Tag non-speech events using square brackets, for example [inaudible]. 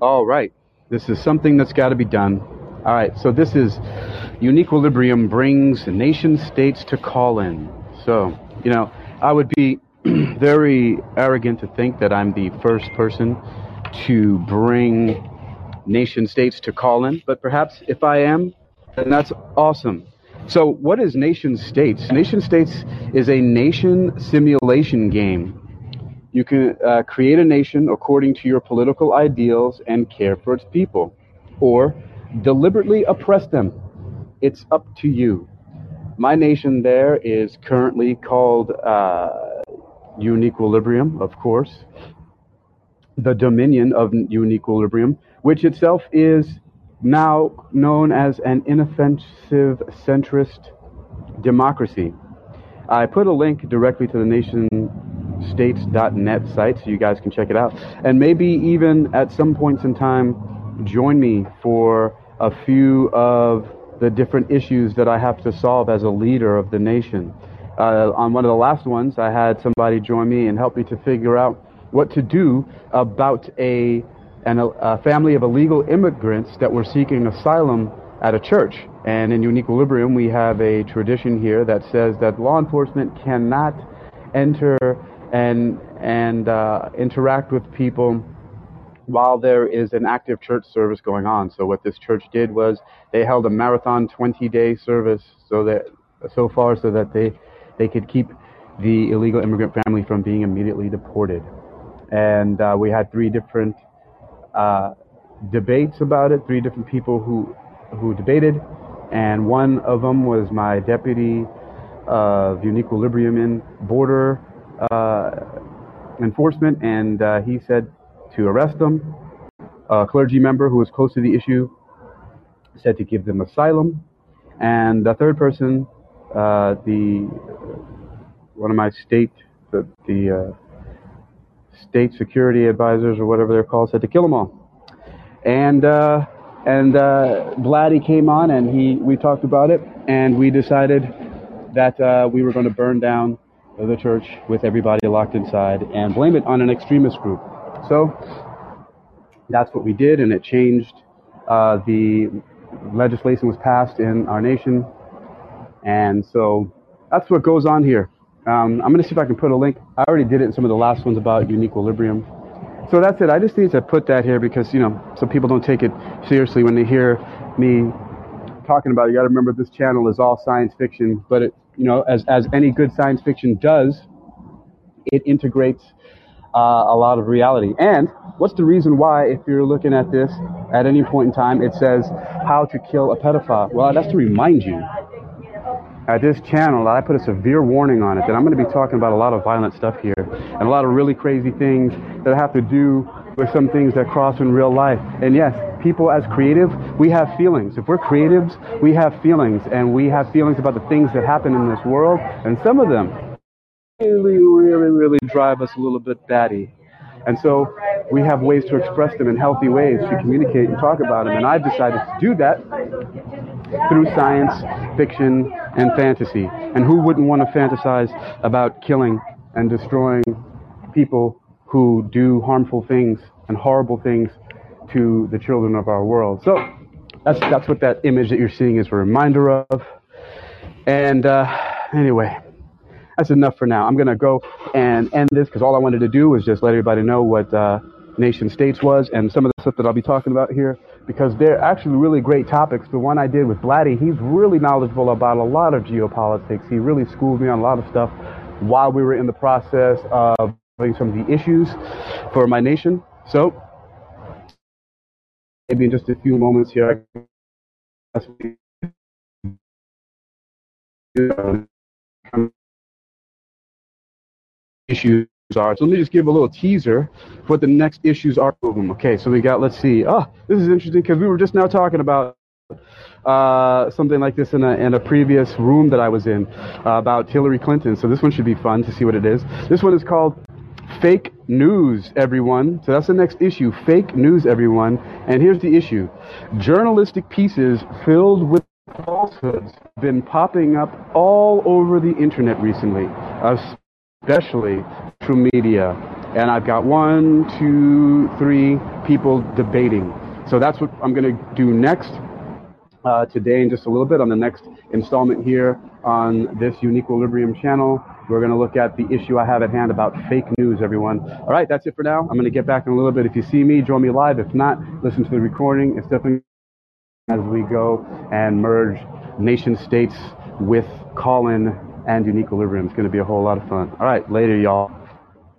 All right. This is something that's got to be done. All right. So this is Uniquilibrium brings NationStates to Callin. So, you know, I would be [clears throat] very arrogant to think that I'm the first person to bring NationStates to Callin, but perhaps if I am, then that's awesome. So, what is NationStates? Nation states is a nation simulation game you can uh, create a nation according to your political ideals and care for its people, or deliberately oppress them. It's up to you. My nation there is currently called uh, Uniquilibrium, of course, the Dominion of Uniquilibrium, which itself is now known as an inoffensive centrist democracy. I put a link directly to the nation states.net site so you guys can check it out. And maybe even at some points in time, join me for a few of the different issues that I have to solve as a leader of the nation. Uh, on one of the last ones, I had somebody join me and help me to figure out what to do about a, an, a family of illegal immigrants that were seeking asylum at a church. And in Uniquilibrium, we have a tradition here that says that law enforcement cannot enter and and uh, interact with people while there is an active church service going on. So what this church did was they held a marathon 20-day service so that so far so that they they could keep the illegal immigrant family from being immediately deported. And uh, we had three different uh, debates about it, three different people who who debated, and one of them was my deputy of Uniquilibrium in border enforcement, and uh, he said to arrest them. A clergy member who was close to the issue said to give them asylum, and the third person, uh, the one of my state the, the uh, state security advisors or whatever they're called said to kill them all, and uh, and uh, Blatty came on and he we talked about it and we decided that uh, we were going to burn down the church with everybody locked inside and blame it on an extremist group. So that's what we did, and it changed. Uh, the legislation was passed in our nation, and so that's what goes on here. Um, I'm going to see if I can put a link. I already did it in some of the last ones about Uniquilibrium. So that's it. I just need to put that here because you know some people don't take it seriously when they hear me talking about it. You got to remember this channel is all science fiction, but it you know, as, as any good science fiction does, it integrates uh, a lot of reality. And what's the reason why, if you're looking at this at any point in time, it says how to kill a pedophile? Well, that's to remind you at this channel that I put a severe warning on it that I'm going to be talking about a lot of violent stuff here and a lot of really crazy things that have to do with some things that cross in real life. And yes, people as creative, we have feelings. If we're creatives, we have feelings, and we have feelings about the things that happen in this world, and some of them really, really, really drive us a little bit batty. And so we have ways to express them in healthy ways to communicate and talk about them. And I've decided to do that through science, fiction, and fantasy. And who wouldn't want to fantasize about killing and destroying people who do harmful things and horrible things to the children of our world. So that's that's what that image that you're seeing is a reminder of. And uh, anyway, that's enough for now. I'm gonna go and end this because all I wanted to do was just let everybody know what uh, NationStates was and some of the stuff that I'll be talking about here because they're actually really great topics. The one I did with Blatty, he's really knowledgeable about a lot of geopolitics. He really schooled me on a lot of stuff while we were in the process of some of the issues for my nation. So maybe in just a few moments here, issues are. So let me just give a little teaser what the next issues are. Okay, so we got, let's see. Oh, this is interesting because we were just now talking about uh, something like this in a, in a previous room that I was in uh, about Hillary Clinton. So this one should be fun to see what it is. This one is called Fake news, everyone. So that's the next issue. Fake news, everyone. And here's the issue journalistic pieces filled with falsehoods been popping up all over the internet recently, especially through media. and I've got one, two, three people debating. So that's what I'm going to do next uh, today in just a little bit on the next installment here on this Uniquilibrium channel. We're going to look at the issue I have at hand about fake news, everyone. All right, that's it for now. I'm going to get back in a little bit. If you see me, join me live. If not, listen to the recording. It's definitely as we go and merge NationStates with Callin and Uniquilibrium. It's going to be a whole lot of fun. All right, later, y'all.